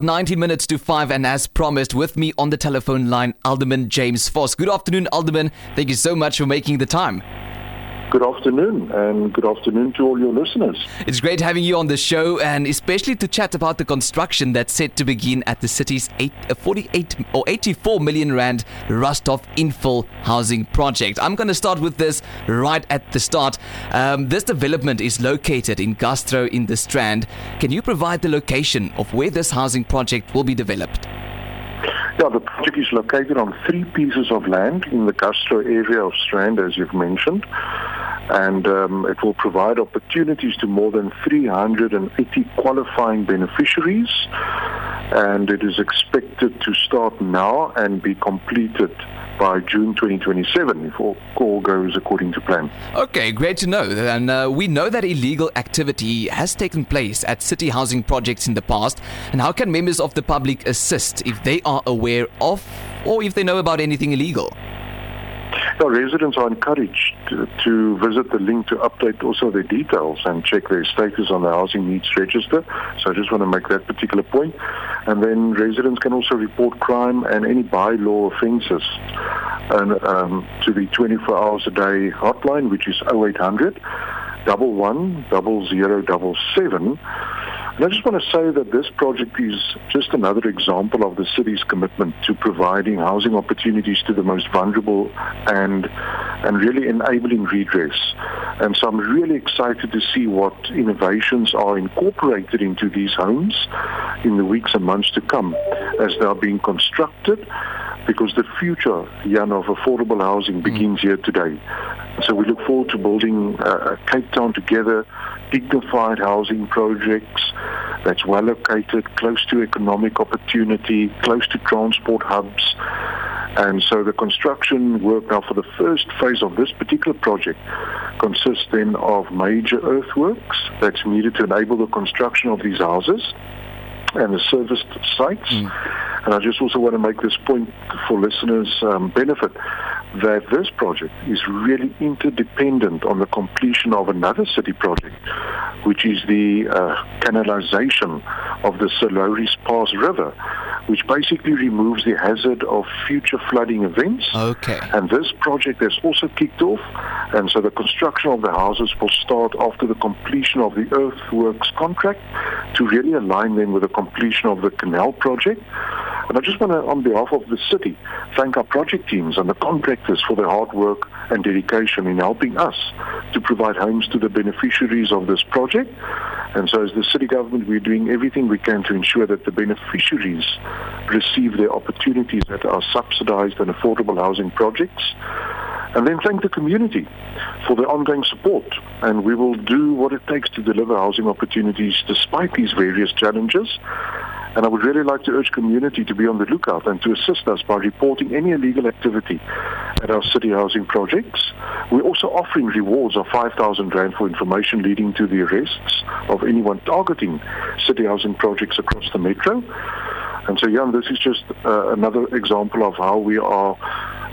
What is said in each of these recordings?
19 minutes to 5, and as promised, with me on the telephone line, Alderman James Vos. Good afternoon, Alderman. Thank you so much for making the time. Good afternoon, and good afternoon to all your listeners. It's great having you on the show, and especially to chat about the construction that's set to begin at the city's eight, uh, 48 or 84 million rand Rusthof infill housing project. I'm going to start with this right at the start. Um, this development is located in Gustrow in the Strand. Can you provide the location of where this housing project will be developed? Yeah, the project is located on three pieces of land in the Gustrow area of Strand, as you've mentioned, and um, it will provide opportunities to more than 380 qualifying beneficiaries, and it is expected to start now and be completed by June 2027 if all, goes according to plan. Okay, great to know. And uh, we know that illegal activity has taken place at city housing projects in the past. And how can members of the public assist if they are aware of or if they know about anything illegal? Now, residents are encouraged to, to, visit the link to update also their details and check their status on the Housing Needs Register. So I just want to make that particular point. And then residents can also report crime and any bylaw offences and, um, to the 24 hours a day hotline, which is 0800 double one double zero double seven. And I just want to say that this project is just another example of the city's commitment to providing housing opportunities to the most vulnerable and and really enabling redress. And so I'm really excited to see what innovations are incorporated into these homes in the weeks and months to come as they are being constructed because the future, Jan, of affordable housing hmm. begins here today. So we look forward to building uh, Cape Town together, dignified housing projects that's well located, close to economic opportunity, close to transport hubs. And so the construction work now for the first phase of this particular project consists then of major earthworks that's needed to enable the construction of these houses and the serviced sites. Mm. And I just also want to make this point for listeners' um, benefit that this project is really interdependent on the completion of another city project, which is the uh, canalization of the Soloris Pass River, which basically removes the hazard of future flooding events. Okay. And this project has also kicked off, and so the construction of the houses will start after the completion of the earthworks contract to really align them with the completion of the canal project. And I just want to, on behalf of the city, thank our project teams and the contractors for their hard work and dedication in helping us to provide homes to the beneficiaries of this project. And so as the city government, we're doing everything we can to ensure that the beneficiaries receive their opportunities that are subsidized and affordable housing projects. And then thank the community for their ongoing support. And we will do what it takes to deliver housing opportunities despite these various challenges. And I would really like to urge community to be on the lookout and to assist us by reporting any illegal activity at our city housing projects. We're also offering rewards of 5,000 Rand for information leading to the arrests of anyone targeting city housing projects across the metro. And so, Jan, this is just uh, another example of how we are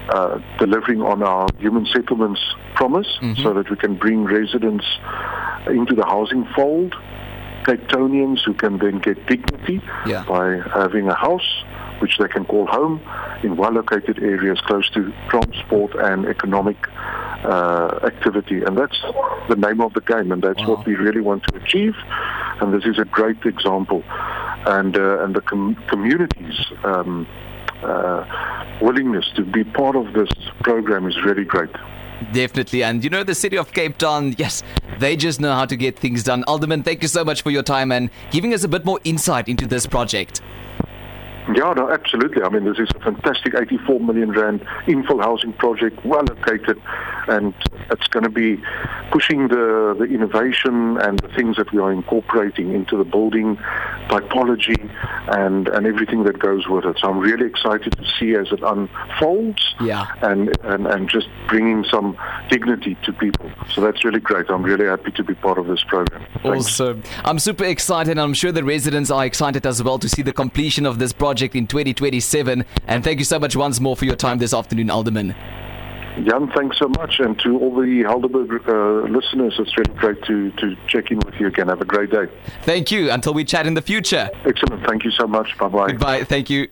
uh, delivering on our human settlements promise mm-hmm. so that we can bring residents into the housing fold Cape Townians who can then get dignity yeah. by having a house which they can call home in well-located areas close to transport and economic uh, activity. And that's the name of the game, and that's wow. what we really want to achieve. And this is a great example. And, uh, and the com- communities um, uh, willingness to be part of this program is really great. Definitely. And you know, the city of Cape Town, yes, they just know how to get things done. Alderman, thank you so much for your time and giving us a bit more insight into this project. Yeah, no, absolutely. I mean, this is a fantastic 84 million rand infill housing project, well located, and it's going to be pushing the, the innovation and the things that we are incorporating into the building typology and, and everything that goes with it. So I'm really excited to see as it unfolds yeah. and, and, and just bringing some dignity to people. So that's really great. I'm really happy to be part of this program. Thanks. Awesome. I'm super excited. And I'm sure the residents are excited as well to see the completion of this project in 2027. And thank you so much once more for your time this afternoon, Alderman. Jan, thanks so much. And to all the Helderberg uh, listeners, it's really great to, to check in with you again. Have a great day. Thank you. Until we chat in the future. Excellent. Thank you so much. Bye bye. Goodbye. Thank you.